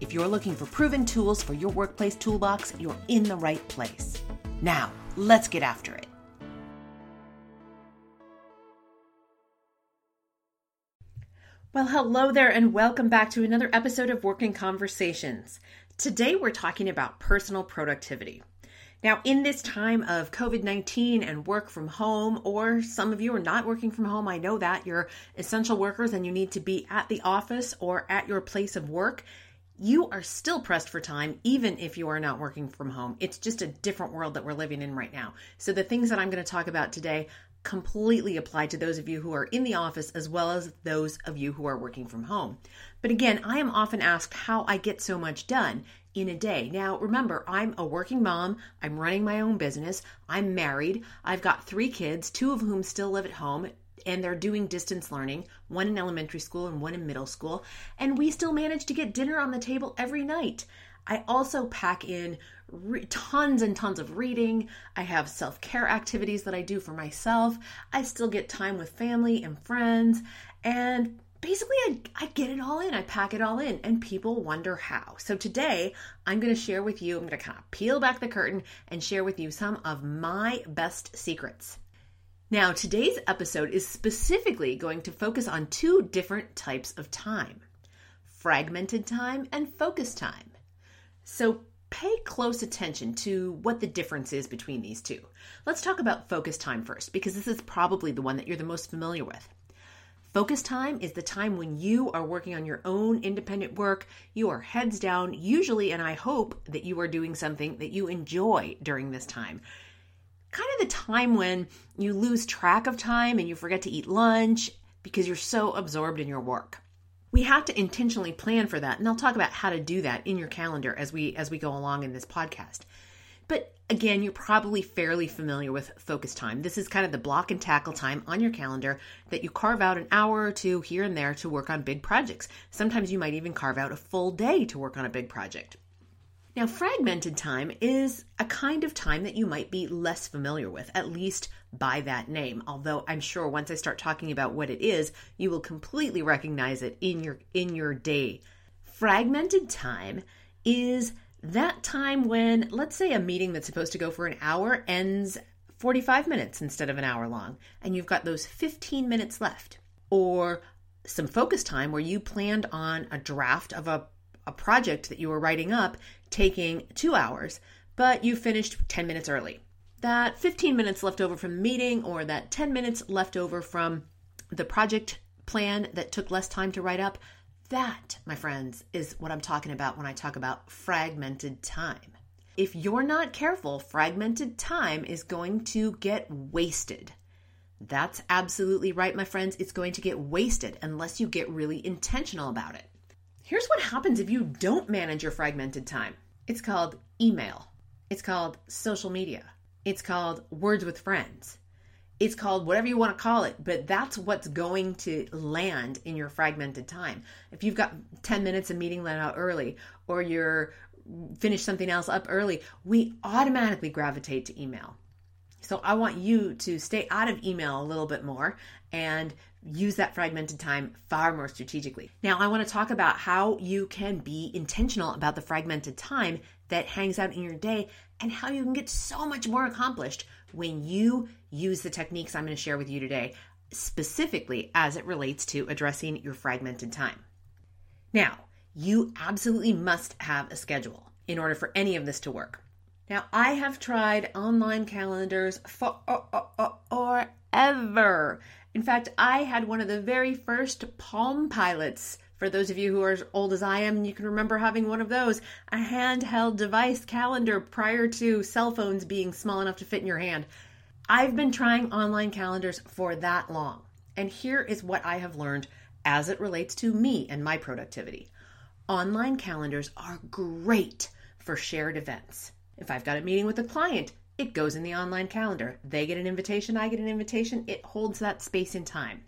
If you're looking for proven tools for your workplace toolbox, you're in the right place. Now, let's get after it. Well, hello there, and welcome back to another episode of Working Conversations. Today, we're talking about personal productivity. Now, in this time of COVID 19 and work from home, or some of you are not working from home, I know that you're essential workers and you need to be at the office or at your place of work you are still pressed for time, even if you are not working from home. It's just a different world that we're living in right now. So, the things that I'm going to talk about today completely apply to those of you who are in the office as well as those of you who are working from home. But again, I am often asked how I get so much done in a day. Now, remember, I'm a working mom, I'm running my own business, I'm married, I've got three kids, two of whom still live at home and they're doing distance learning, one in elementary school and one in middle school, and we still manage to get dinner on the table every night. I also pack in re- tons and tons of reading. I have self care activities that I do for myself. I still get time with family and friends. And basically, I, I get it all in. I pack it all in. And people wonder how. So today, I'm going to share with you, I'm going to kind of peel back the curtain and share with you some of my best secrets. Now, today's episode is specifically going to focus on two different types of time fragmented time and focus time. So, pay close attention to what the difference is between these two. Let's talk about focus time first, because this is probably the one that you're the most familiar with. Focus time is the time when you are working on your own independent work. You are heads down, usually, and I hope that you are doing something that you enjoy during this time kind of the time when you lose track of time and you forget to eat lunch because you're so absorbed in your work. We have to intentionally plan for that, and I'll talk about how to do that in your calendar as we as we go along in this podcast. But again, you're probably fairly familiar with focus time. This is kind of the block and tackle time on your calendar that you carve out an hour or two here and there to work on big projects. Sometimes you might even carve out a full day to work on a big project. Now, fragmented time is a kind of time that you might be less familiar with, at least by that name. Although I'm sure once I start talking about what it is, you will completely recognize it in your in your day. Fragmented time is that time when let's say a meeting that's supposed to go for an hour ends 45 minutes instead of an hour long and you've got those 15 minutes left or some focus time where you planned on a draft of a a project that you were writing up taking two hours, but you finished 10 minutes early. That 15 minutes left over from the meeting, or that 10 minutes left over from the project plan that took less time to write up, that, my friends, is what I'm talking about when I talk about fragmented time. If you're not careful, fragmented time is going to get wasted. That's absolutely right, my friends. It's going to get wasted unless you get really intentional about it. Here's what happens if you don't manage your fragmented time it's called email, it's called social media, it's called words with friends. It's called whatever you want to call it, but that's what's going to land in your fragmented time. If you've got 10 minutes of meeting let out early or you're finish something else up early, we automatically gravitate to email. So I want you to stay out of email a little bit more and use that fragmented time far more strategically. Now, I want to talk about how you can be intentional about the fragmented time that hangs out in your day and how you can get so much more accomplished when you use the techniques I'm going to share with you today, specifically as it relates to addressing your fragmented time. Now, you absolutely must have a schedule in order for any of this to work. Now, I have tried online calendars for forever. In fact, I had one of the very first Palm Pilots. For those of you who are as old as I am, you can remember having one of those a handheld device calendar prior to cell phones being small enough to fit in your hand. I've been trying online calendars for that long. And here is what I have learned as it relates to me and my productivity. Online calendars are great for shared events. If I've got a meeting with a client, it goes in the online calendar. They get an invitation, I get an invitation, it holds that space in time.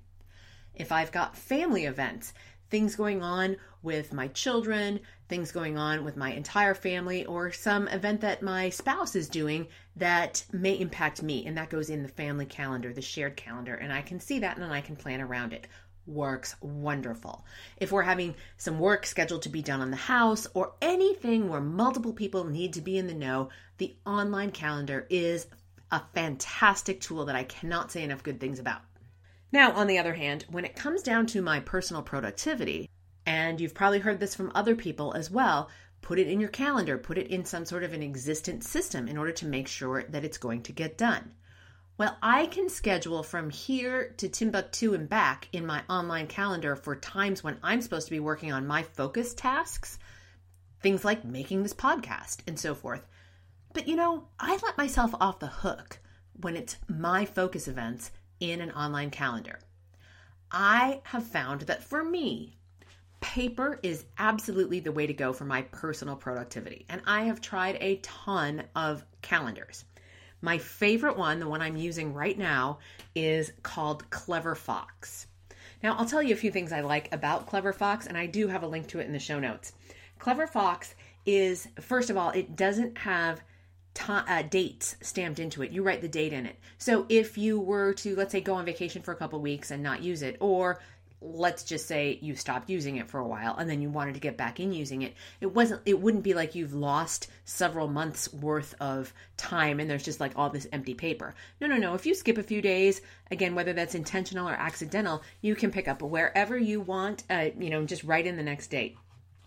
If I've got family events, things going on with my children, things going on with my entire family, or some event that my spouse is doing that may impact me, and that goes in the family calendar, the shared calendar, and I can see that and I can plan around it works wonderful. If we're having some work scheduled to be done on the house or anything where multiple people need to be in the know, the online calendar is a fantastic tool that I cannot say enough good things about. Now, on the other hand, when it comes down to my personal productivity, and you've probably heard this from other people as well, put it in your calendar, put it in some sort of an existent system in order to make sure that it's going to get done. Well, I can schedule from here to Timbuktu and back in my online calendar for times when I'm supposed to be working on my focus tasks, things like making this podcast and so forth. But you know, I let myself off the hook when it's my focus events in an online calendar. I have found that for me, paper is absolutely the way to go for my personal productivity. And I have tried a ton of calendars. My favorite one, the one I'm using right now, is called Clever Fox. Now, I'll tell you a few things I like about Clever Fox, and I do have a link to it in the show notes. Clever Fox is, first of all, it doesn't have uh, dates stamped into it. You write the date in it. So if you were to, let's say, go on vacation for a couple weeks and not use it, or let's just say you stopped using it for a while and then you wanted to get back in using it it wasn't it wouldn't be like you've lost several months worth of time and there's just like all this empty paper. No no no. If you skip a few days again whether that's intentional or accidental you can pick up wherever you want uh, you know just write in the next date.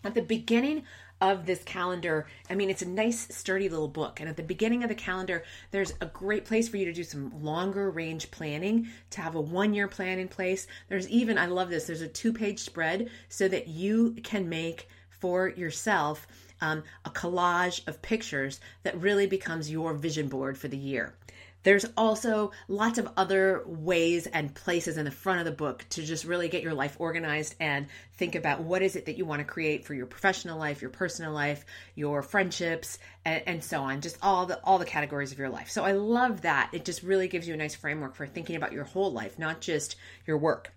At the beginning of this calendar. I mean, it's a nice, sturdy little book. And at the beginning of the calendar, there's a great place for you to do some longer range planning, to have a one year plan in place. There's even, I love this, there's a two page spread so that you can make for yourself um, a collage of pictures that really becomes your vision board for the year. There's also lots of other ways and places in the front of the book to just really get your life organized and think about what is it that you want to create for your professional life, your personal life, your friendships, and, and so on. Just all the all the categories of your life. So I love that. It just really gives you a nice framework for thinking about your whole life, not just your work.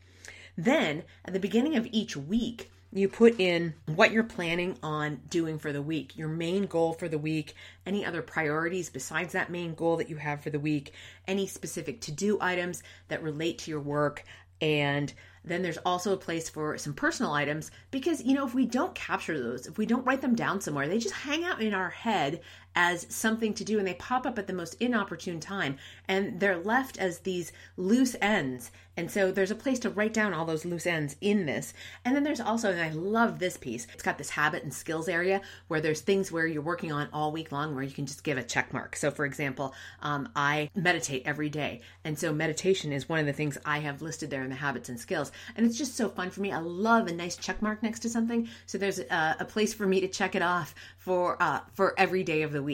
Then at the beginning of each week, you put in what you're planning on doing for the week, your main goal for the week, any other priorities besides that main goal that you have for the week, any specific to do items that relate to your work, and then there's also a place for some personal items because, you know, if we don't capture those, if we don't write them down somewhere, they just hang out in our head as something to do and they pop up at the most inopportune time and they're left as these loose ends. And so there's a place to write down all those loose ends in this. And then there's also, and I love this piece, it's got this habit and skills area where there's things where you're working on all week long where you can just give a check mark. So, for example, um, I meditate every day. And so meditation is one of the things I have listed there in the habits and skills and it's just so fun for me. I love a nice check mark next to something, so there's a, a place for me to check it off for uh, for every day of the week.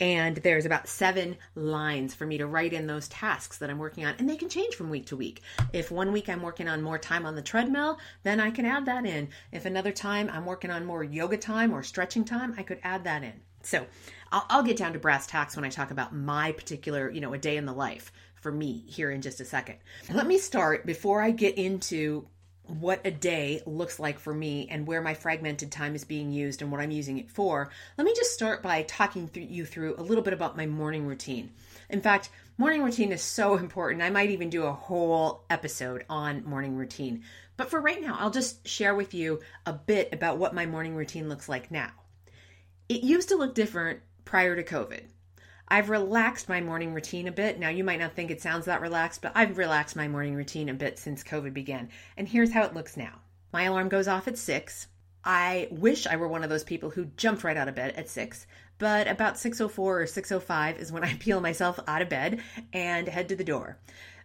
And there's about seven lines for me to write in those tasks that I'm working on, and they can change from week to week. If one week I'm working on more time on the treadmill, then I can add that in. If another time I'm working on more yoga time or stretching time, I could add that in. So I'll, I'll, get down to brass tacks when I talk about my particular, you know, a day in the life for me here in just a second. Let me start before I get into what a day looks like for me and where my fragmented time is being used and what I'm using it for. Let me just start by talking th- you through a little bit about my morning routine. In fact, morning routine is so important. I might even do a whole episode on morning routine. But for right now, I'll just share with you a bit about what my morning routine looks like now. It used to look different prior to COVID. I've relaxed my morning routine a bit. Now, you might not think it sounds that relaxed, but I've relaxed my morning routine a bit since COVID began. And here's how it looks now my alarm goes off at 6. I wish I were one of those people who jumped right out of bed at 6, but about 6:04 or 6:05 is when I peel myself out of bed and head to the door.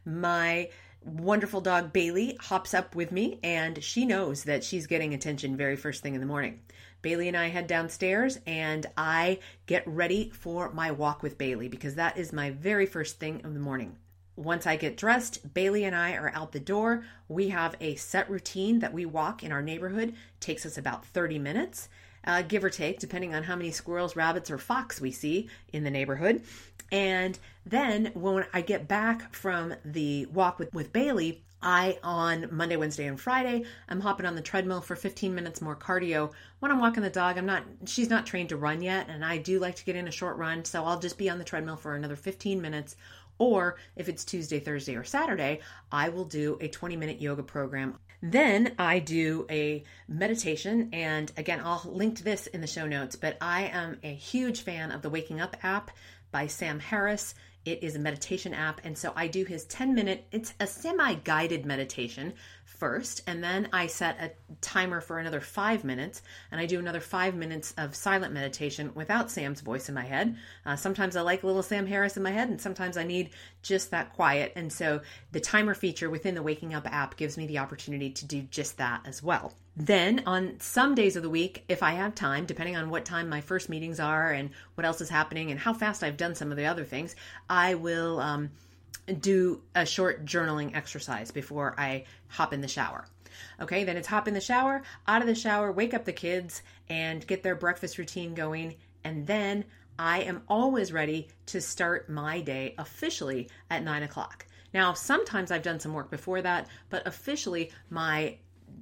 My wonderful dog Bailey hops up with me and she knows that she's getting attention very first thing in the morning. Bailey and I head downstairs and I get ready for my walk with Bailey because that is my very first thing of the morning. Once I get dressed, Bailey and I are out the door. We have a set routine that we walk in our neighborhood. It takes us about 30 minutes. uh, give or take, depending on how many squirrels, rabbits, or fox we see in the neighborhood. And then when I get back from the walk with, with Bailey, I, on Monday, Wednesday, and Friday, I'm hopping on the treadmill for 15 minutes more cardio. When I'm walking the dog, I'm not, she's not trained to run yet, and I do like to get in a short run, so I'll just be on the treadmill for another 15 minutes. Or if it's Tuesday, Thursday, or Saturday, I will do a 20 minute yoga program. Then I do a meditation, and again, I'll link to this in the show notes, but I am a huge fan of the Waking Up app by Sam Harris. It is a meditation app. And so I do his 10 minute, it's a semi guided meditation first. And then I set a timer for another five minutes. And I do another five minutes of silent meditation without Sam's voice in my head. Uh, sometimes I like little Sam Harris in my head, and sometimes I need just that quiet. And so the timer feature within the Waking Up app gives me the opportunity to do just that as well. Then, on some days of the week, if I have time, depending on what time my first meetings are and what else is happening and how fast I've done some of the other things, I will um, do a short journaling exercise before I hop in the shower. Okay, then it's hop in the shower, out of the shower, wake up the kids, and get their breakfast routine going. And then I am always ready to start my day officially at nine o'clock. Now, sometimes I've done some work before that, but officially my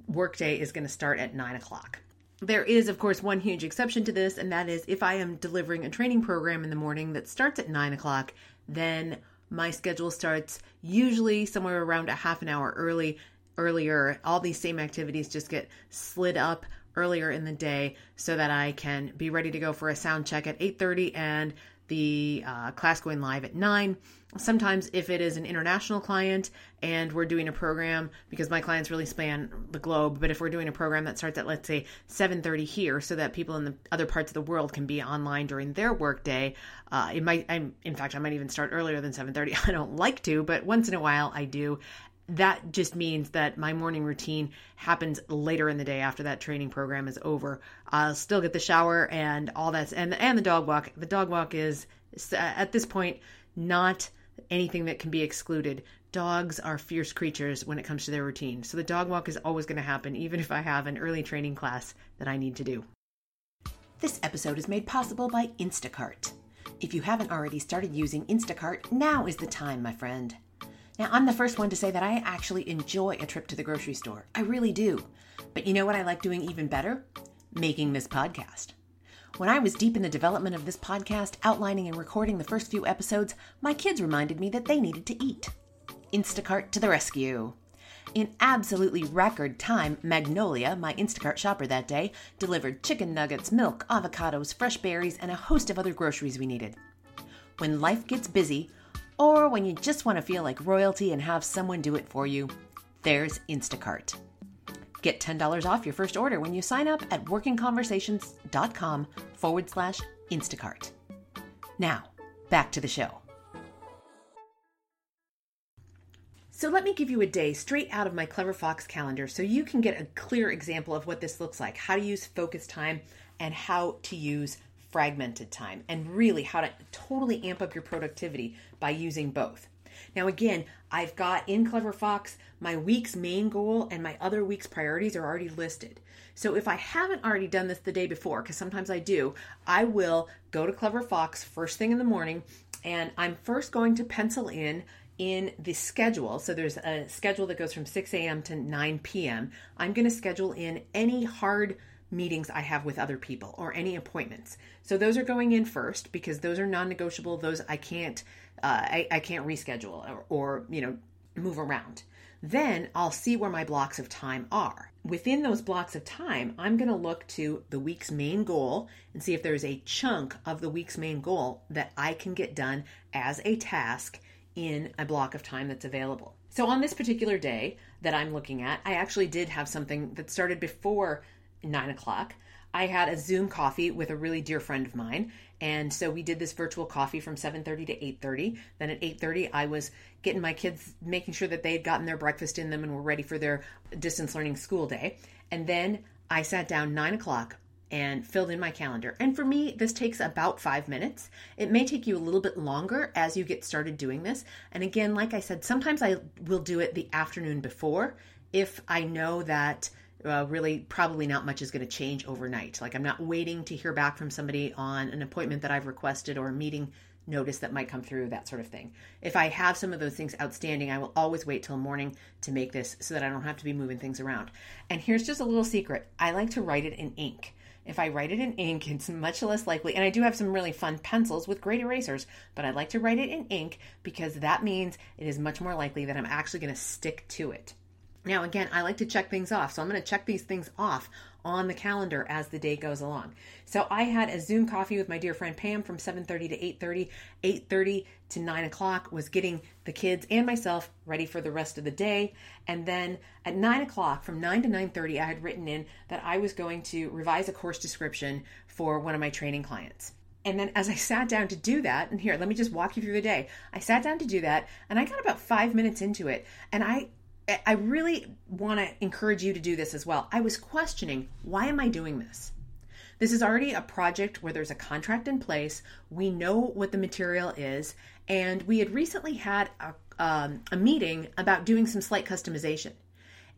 workday is going to start at nine o'clock. There is, of course, one huge exception to this, and that is if I am delivering a training program in the morning that starts at nine o'clock, then my schedule starts usually somewhere around a half an hour early earlier. All these same activities just get slid up earlier in the day so that I can be ready to go for a sound check at 8:30 and the uh, class going live at 9 sometimes if it is an international client and we're doing a program because my clients really span the globe but if we're doing a program that starts at let's say 7.30 here so that people in the other parts of the world can be online during their workday uh, it might I'm, in fact i might even start earlier than 7.30 i don't like to but once in a while i do that just means that my morning routine happens later in the day after that training program is over. I'll still get the shower and all that, and and the dog walk. The dog walk is uh, at this point not anything that can be excluded. Dogs are fierce creatures when it comes to their routine. So the dog walk is always going to happen, even if I have an early training class that I need to do. This episode is made possible by Instacart. If you haven't already started using Instacart, now is the time, my friend. Now, I'm the first one to say that I actually enjoy a trip to the grocery store. I really do. But you know what I like doing even better? Making this podcast. When I was deep in the development of this podcast, outlining and recording the first few episodes, my kids reminded me that they needed to eat. Instacart to the rescue. In absolutely record time, Magnolia, my Instacart shopper that day, delivered chicken nuggets, milk, avocados, fresh berries, and a host of other groceries we needed. When life gets busy, or when you just want to feel like royalty and have someone do it for you, there's Instacart. Get $10 off your first order when you sign up at workingconversations.com forward slash Instacart. Now, back to the show. So let me give you a day straight out of my Clever Fox calendar so you can get a clear example of what this looks like, how to use focus time, and how to use fragmented time, and really how to totally amp up your productivity by using both. Now, again, I've got in Clever Fox my week's main goal and my other week's priorities are already listed. So if I haven't already done this the day before, because sometimes I do, I will go to Clever Fox first thing in the morning and I'm first going to pencil in in the schedule. So there's a schedule that goes from 6 a.m. to 9 p.m. I'm going to schedule in any hard meetings I have with other people or any appointments. So those are going in first because those are non-negotiable. Those I can't uh, I, I can't reschedule or, or you know move around. Then I'll see where my blocks of time are. Within those blocks of time, I'm going to look to the week's main goal and see if there's a chunk of the week's main goal that I can get done as a task in a block of time that's available. So on this particular day that I'm looking at, I actually did have something that started before nine o'clock. I had a Zoom coffee with a really dear friend of mine, and so we did this virtual coffee from 7:30 to 8:30. Then at 8:30 I was getting my kids making sure that they had gotten their breakfast in them and were ready for their distance learning school day. And then I sat down 9 o'clock and filled in my calendar. And for me, this takes about five minutes. It may take you a little bit longer as you get started doing this. And again, like I said, sometimes I will do it the afternoon before if I know that uh, really probably not much is going to change overnight. Like I'm not waiting to hear back from somebody on an appointment that I've requested or a meeting notice that might come through, that sort of thing. If I have some of those things outstanding, I will always wait till morning to make this so that I don't have to be moving things around. And here's just a little secret I like to write it in ink. If I write it in ink, it's much less likely, and I do have some really fun pencils with great erasers, but I like to write it in ink because that means it is much more likely that I'm actually going to stick to it. Now, again, I like to check things off. So I'm going to check these things off on the calendar as the day goes along. So I had a Zoom coffee with my dear friend Pam from 7:30 to 8:30. 8:30 to 9 o'clock was getting the kids and myself ready for the rest of the day. And then at 9 o'clock, from 9 to 9:30, I had written in that I was going to revise a course description for one of my training clients. And then as I sat down to do that, and here, let me just walk you through the day. I sat down to do that, and I got about five minutes into it, and I I really want to encourage you to do this as well. I was questioning why am I doing this? This is already a project where there's a contract in place. We know what the material is, and we had recently had a, um, a meeting about doing some slight customization.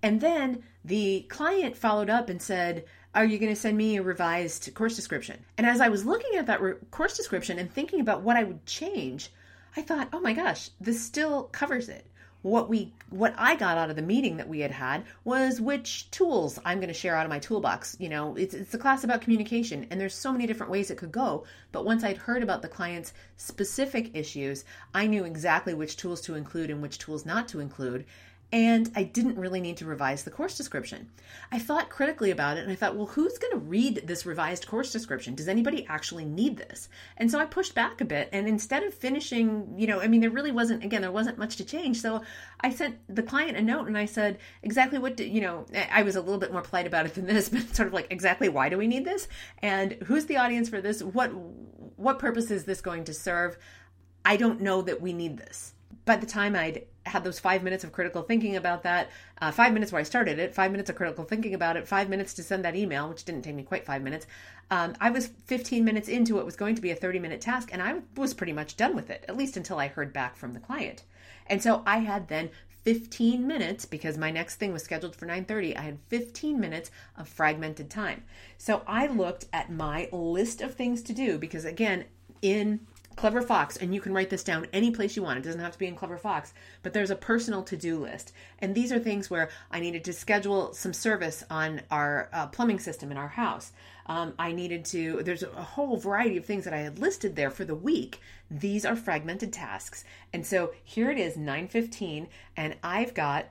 And then the client followed up and said, Are you going to send me a revised course description? And as I was looking at that re- course description and thinking about what I would change, I thought, Oh my gosh, this still covers it what we what I got out of the meeting that we had had was which tools I'm going to share out of my toolbox. You know, it's it's a class about communication and there's so many different ways it could go, but once I'd heard about the client's specific issues, I knew exactly which tools to include and which tools not to include and I didn't really need to revise the course description. I thought critically about it and I thought, well, who's going to read this revised course description? Does anybody actually need this? And so I pushed back a bit and instead of finishing, you know, I mean, there really wasn't, again, there wasn't much to change. So I sent the client a note and I said, exactly what, do, you know, I was a little bit more polite about it than this, but sort of like, exactly why do we need this? And who's the audience for this? What, what purpose is this going to serve? I don't know that we need this by the time I'd had those five minutes of critical thinking about that, uh, five minutes where I started it, five minutes of critical thinking about it, five minutes to send that email, which didn't take me quite five minutes. Um, I was 15 minutes into what was going to be a 30 minute task, and I was pretty much done with it, at least until I heard back from the client. And so I had then 15 minutes because my next thing was scheduled for 9:30. I had 15 minutes of fragmented time. So I looked at my list of things to do because again, in Clever Fox, and you can write this down any place you want. It doesn't have to be in Clever Fox, but there's a personal to do list. And these are things where I needed to schedule some service on our uh, plumbing system in our house. Um, I needed to, there's a whole variety of things that I had listed there for the week. These are fragmented tasks. And so here it is, 9.15, and I've got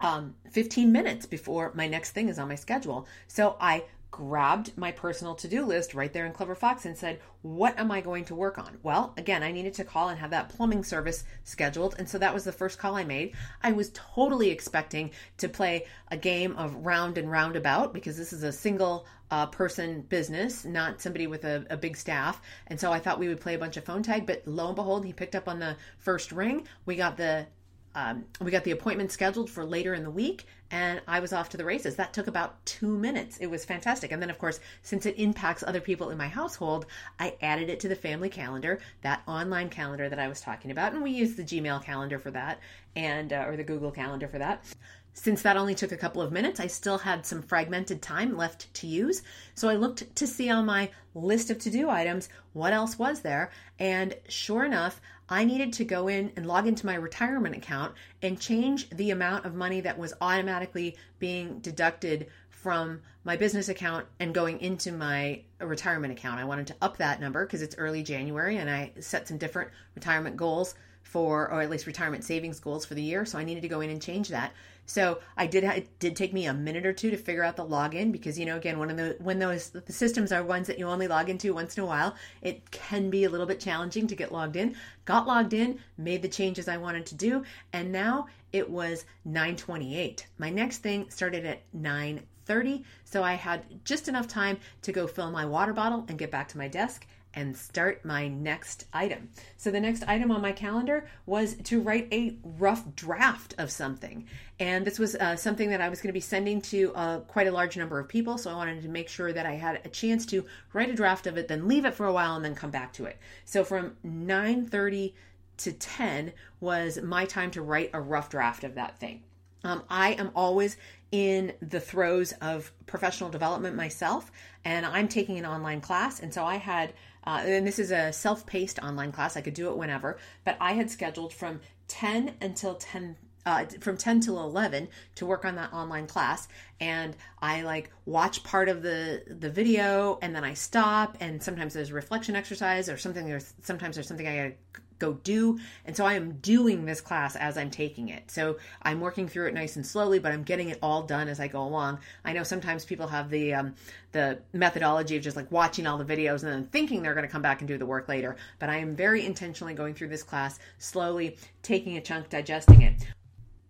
um, 15 minutes before my next thing is on my schedule. So I grabbed my personal to do list right there in Clever Fox and said, What am I going to work on? Well, again, I needed to call and have that plumbing service scheduled. And so that was the first call I made. I was totally expecting to play a game of round and roundabout because this is a single uh, person business, not somebody with a, a big staff. And so I thought we would play a bunch of phone tag, but lo and behold, he picked up on the first ring. We got the um, we got the appointment scheduled for later in the week and I was off to the races. That took about two minutes. It was fantastic. And then, of course, since it impacts other people in my household, I added it to the family calendar, that online calendar that I was talking about. And we use the Gmail calendar for that and, uh, or the Google calendar for that. Since that only took a couple of minutes, I still had some fragmented time left to use. So I looked to see on my list of to do items what else was there. And sure enough, I needed to go in and log into my retirement account and change the amount of money that was automatically being deducted from my business account and going into my retirement account. I wanted to up that number because it's early January and I set some different retirement goals for, or at least retirement savings goals for the year. So I needed to go in and change that. So I did. It did take me a minute or two to figure out the login because you know, again, one of the when those the systems are ones that you only log into once in a while, it can be a little bit challenging to get logged in. Got logged in, made the changes I wanted to do, and now it was 9:28. My next thing started at 9:30, so I had just enough time to go fill my water bottle and get back to my desk and start my next item. So, the next item on my calendar was to write a rough draft of something. And this was uh, something that I was going to be sending to uh, quite a large number of people. So, I wanted to make sure that I had a chance to write a draft of it, then leave it for a while, and then come back to it. So, from 9 30 to 10 was my time to write a rough draft of that thing. Um, I am always in the throes of professional development myself, and I'm taking an online class. And so I had, uh, and this is a self paced online class, I could do it whenever, but I had scheduled from 10 until 10 uh, from 10 till 11 to work on that online class. And i like watch part of the the video and then i stop. And sometimes there's reflection exercise or something there's sometimes there's something i gotta go do. And so i am doing this class as i'm taking it. So i'm working through it nice and slowly but i'm getting it all done as i go along. I know sometimes people have the um, the methodology of just like watching all the videos and then thinking they're going to come back and do the work later. But i am very intentionally going through this class slowly taking a chunk digesting it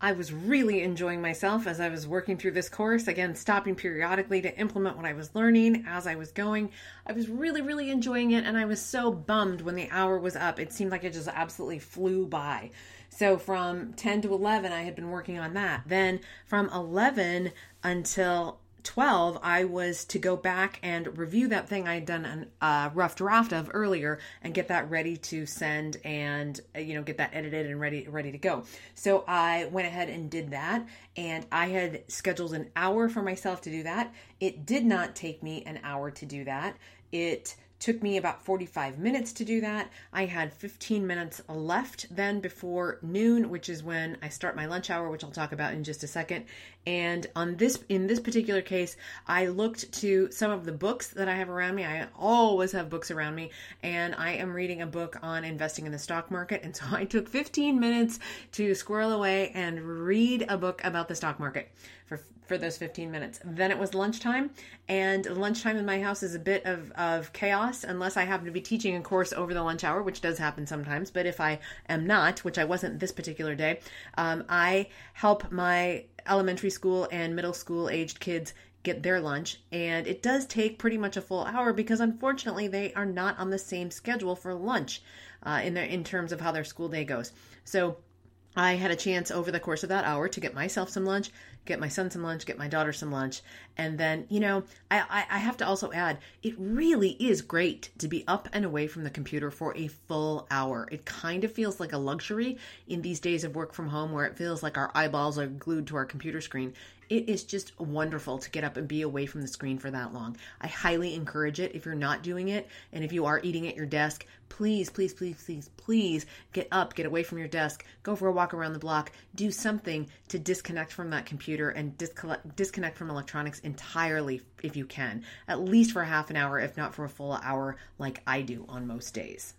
I was really enjoying myself as I was working through this course. Again, stopping periodically to implement what I was learning as I was going. I was really, really enjoying it, and I was so bummed when the hour was up. It seemed like it just absolutely flew by. So from 10 to 11, I had been working on that. Then from 11 until 12, I was to go back and review that thing I had done a uh, rough draft of earlier and get that ready to send and uh, you know get that edited and ready ready to go. So I went ahead and did that and I had scheduled an hour for myself to do that. It did not take me an hour to do that. It Took me about 45 minutes to do that. I had 15 minutes left then before noon, which is when I start my lunch hour, which I'll talk about in just a second. And on this in this particular case, I looked to some of the books that I have around me. I always have books around me, and I am reading a book on investing in the stock market. And so I took 15 minutes to squirrel away and read a book about the stock market for for those 15 minutes. Then it was lunchtime, and lunchtime in my house is a bit of, of chaos unless I happen to be teaching a course over the lunch hour, which does happen sometimes. But if I am not, which I wasn't this particular day, um, I help my elementary school and middle school aged kids get their lunch and it does take pretty much a full hour because unfortunately they are not on the same schedule for lunch uh, in their in terms of how their school day goes. So I had a chance over the course of that hour to get myself some lunch, get my son some lunch, get my daughter some lunch. And then, you know, I, I, have to also add, it really is great to be up and away from the computer for a full hour. It kind of feels like a luxury in these days of work from home where it feels like our eyeballs are glued to our computer screen. It is just wonderful to get up and be away from the screen for that long. I highly encourage it if you're not doing it and if you are eating at your desk, please, please, please, please, please get up, get away from your desk, go for a walk around the block, do something to disconnect from that computer and disconnect from electronics entirely if you can, at least for half an hour, if not for a full hour, like I do on most days.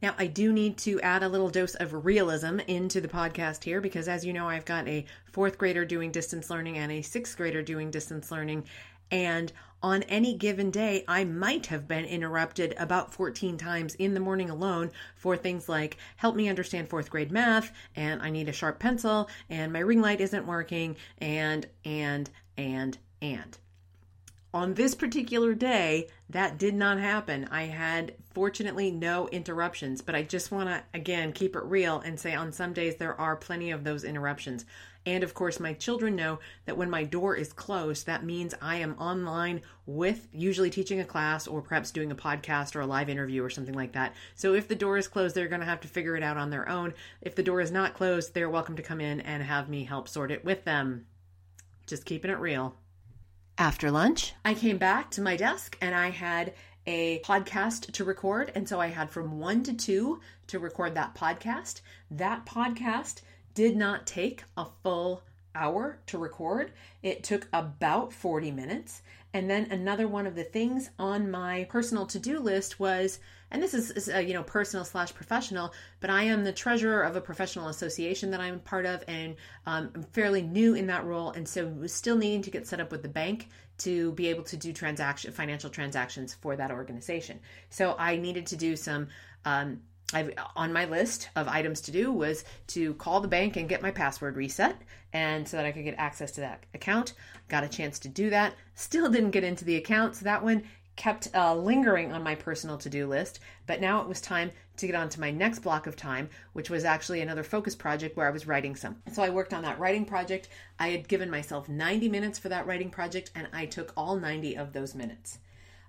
Now, I do need to add a little dose of realism into the podcast here because, as you know, I've got a fourth grader doing distance learning and a sixth grader doing distance learning. And on any given day, I might have been interrupted about 14 times in the morning alone for things like help me understand fourth grade math, and I need a sharp pencil, and my ring light isn't working, and, and, and, and. On this particular day, that did not happen. I had fortunately no interruptions, but I just want to again keep it real and say on some days there are plenty of those interruptions. And of course, my children know that when my door is closed, that means I am online with usually teaching a class or perhaps doing a podcast or a live interview or something like that. So if the door is closed, they're going to have to figure it out on their own. If the door is not closed, they're welcome to come in and have me help sort it with them. Just keeping it real. After lunch, I came back to my desk and I had a podcast to record. And so I had from one to two to record that podcast. That podcast did not take a full hour to record, it took about 40 minutes. And then another one of the things on my personal to do list was and this is, is uh, you know personal slash professional but i am the treasurer of a professional association that i'm part of and um, i'm fairly new in that role and so was still needing to get set up with the bank to be able to do transaction financial transactions for that organization so i needed to do some um, I've, on my list of items to do was to call the bank and get my password reset and so that I could get access to that account. Got a chance to do that. Still didn't get into the account, so that one kept uh, lingering on my personal to do list, but now it was time to get on to my next block of time, which was actually another focus project where I was writing some. So I worked on that writing project. I had given myself 90 minutes for that writing project, and I took all 90 of those minutes.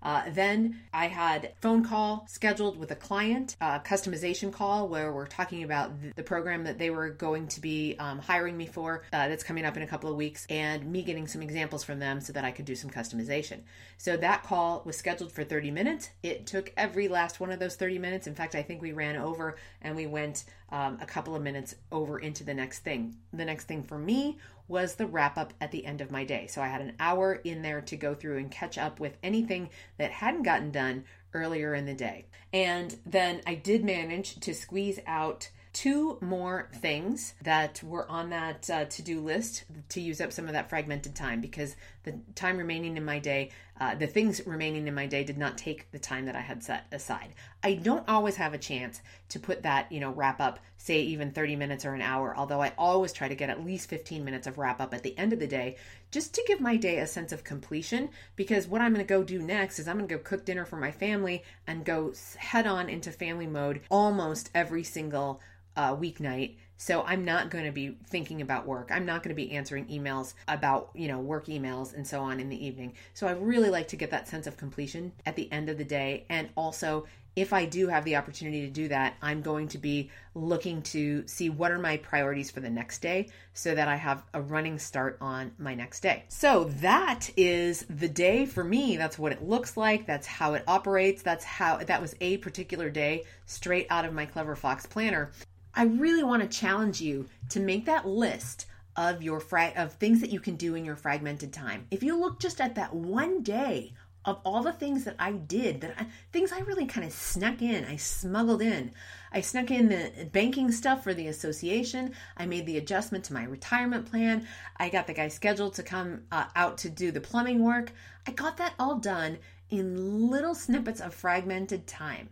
Uh, then I had phone call scheduled with a client, a customization call where we're talking about the program that they were going to be um, hiring me for uh, that's coming up in a couple of weeks, and me getting some examples from them so that I could do some customization. So that call was scheduled for 30 minutes. It took every last one of those 30 minutes. In fact, I think we ran over and we went um, a couple of minutes over into the next thing. The next thing for me was the wrap up at the end of my day. So I had an hour in there to go through and catch up with anything that hadn't gotten done earlier in the day. And then I did manage to squeeze out two more things that were on that uh, to do list to use up some of that fragmented time because the time remaining in my day, uh, the things remaining in my day did not take the time that I had set aside. I don't always have a chance to put that, you know, wrap up, say even 30 minutes or an hour, although I always try to get at least 15 minutes of wrap up at the end of the day just to give my day a sense of completion because what I'm going to go do next is I'm going to go cook dinner for my family and go head on into family mode almost every single uh, weeknight. So I'm not going to be thinking about work. I'm not going to be answering emails about, you know, work emails and so on in the evening. So I really like to get that sense of completion at the end of the day. And also, if I do have the opportunity to do that, I'm going to be looking to see what are my priorities for the next day so that I have a running start on my next day. So that is the day for me. That's what it looks like. That's how it operates. That's how that was a particular day straight out of my Clever Fox planner. I really want to challenge you to make that list of your fra- of things that you can do in your fragmented time. If you look just at that one day of all the things that I did, that I, things I really kind of snuck in, I smuggled in. I snuck in the banking stuff for the association. I made the adjustment to my retirement plan. I got the guy scheduled to come uh, out to do the plumbing work. I got that all done in little snippets of fragmented time.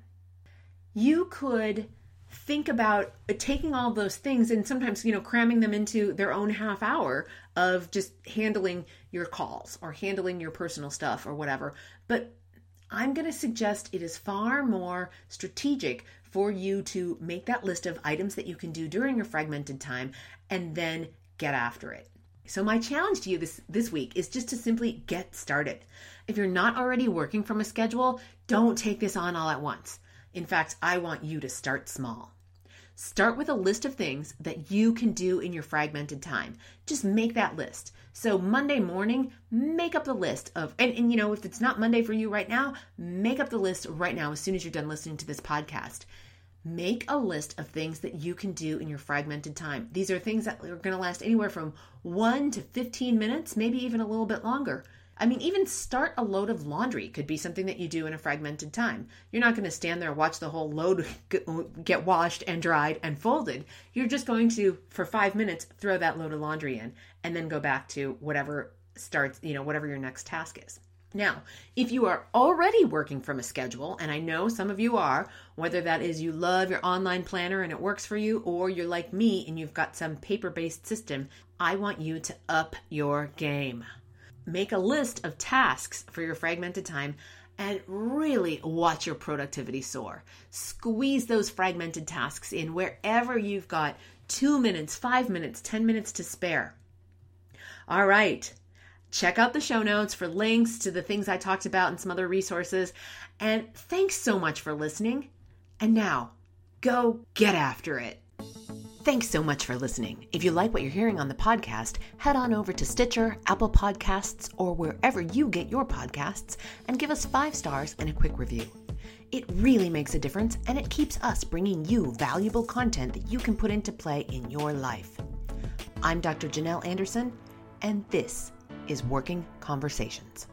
You could think about taking all those things and sometimes you know cramming them into their own half hour of just handling your calls or handling your personal stuff or whatever but i'm going to suggest it is far more strategic for you to make that list of items that you can do during your fragmented time and then get after it so my challenge to you this this week is just to simply get started if you're not already working from a schedule don't take this on all at once in fact, I want you to start small. Start with a list of things that you can do in your fragmented time. Just make that list. So, Monday morning, make up the list of, and, and, you know, if it's not Monday for you right now, make up the list right now as soon as you're done listening to this podcast. Make a list of things that you can do in your fragmented time. These are things that are going to last anywhere from one to 15 minutes, maybe even a little bit longer. I mean, even start a load of laundry could be something that you do in a fragmented time. You're not going to stand there and watch the whole load get washed and dried and folded. You're just going to, for five minutes, throw that load of laundry in and then go back to whatever starts, you know, whatever your next task is. Now, if you are already working from a schedule, and I know some of you are, whether that is you love your online planner and it works for you, or you're like me and you've got some paper based system, I want you to up your game make a list of tasks for your fragmented time and really watch your productivity soar. Squeeze those fragmented tasks in wherever you've got two minutes, five minutes, 10 minutes to spare. All right. Check out the show notes for links to the things I talked about and some other resources. And thanks so much for listening. And now, go get after it. Thanks so much for listening. If you like what you're hearing on the podcast, head on over to Stitcher, Apple Podcasts, or wherever you get your podcasts and give us five stars and a quick review. It really makes a difference and it keeps us bringing you valuable content that you can put into play in your life. I'm Dr. Janel Anderson, and this is Working Conversations.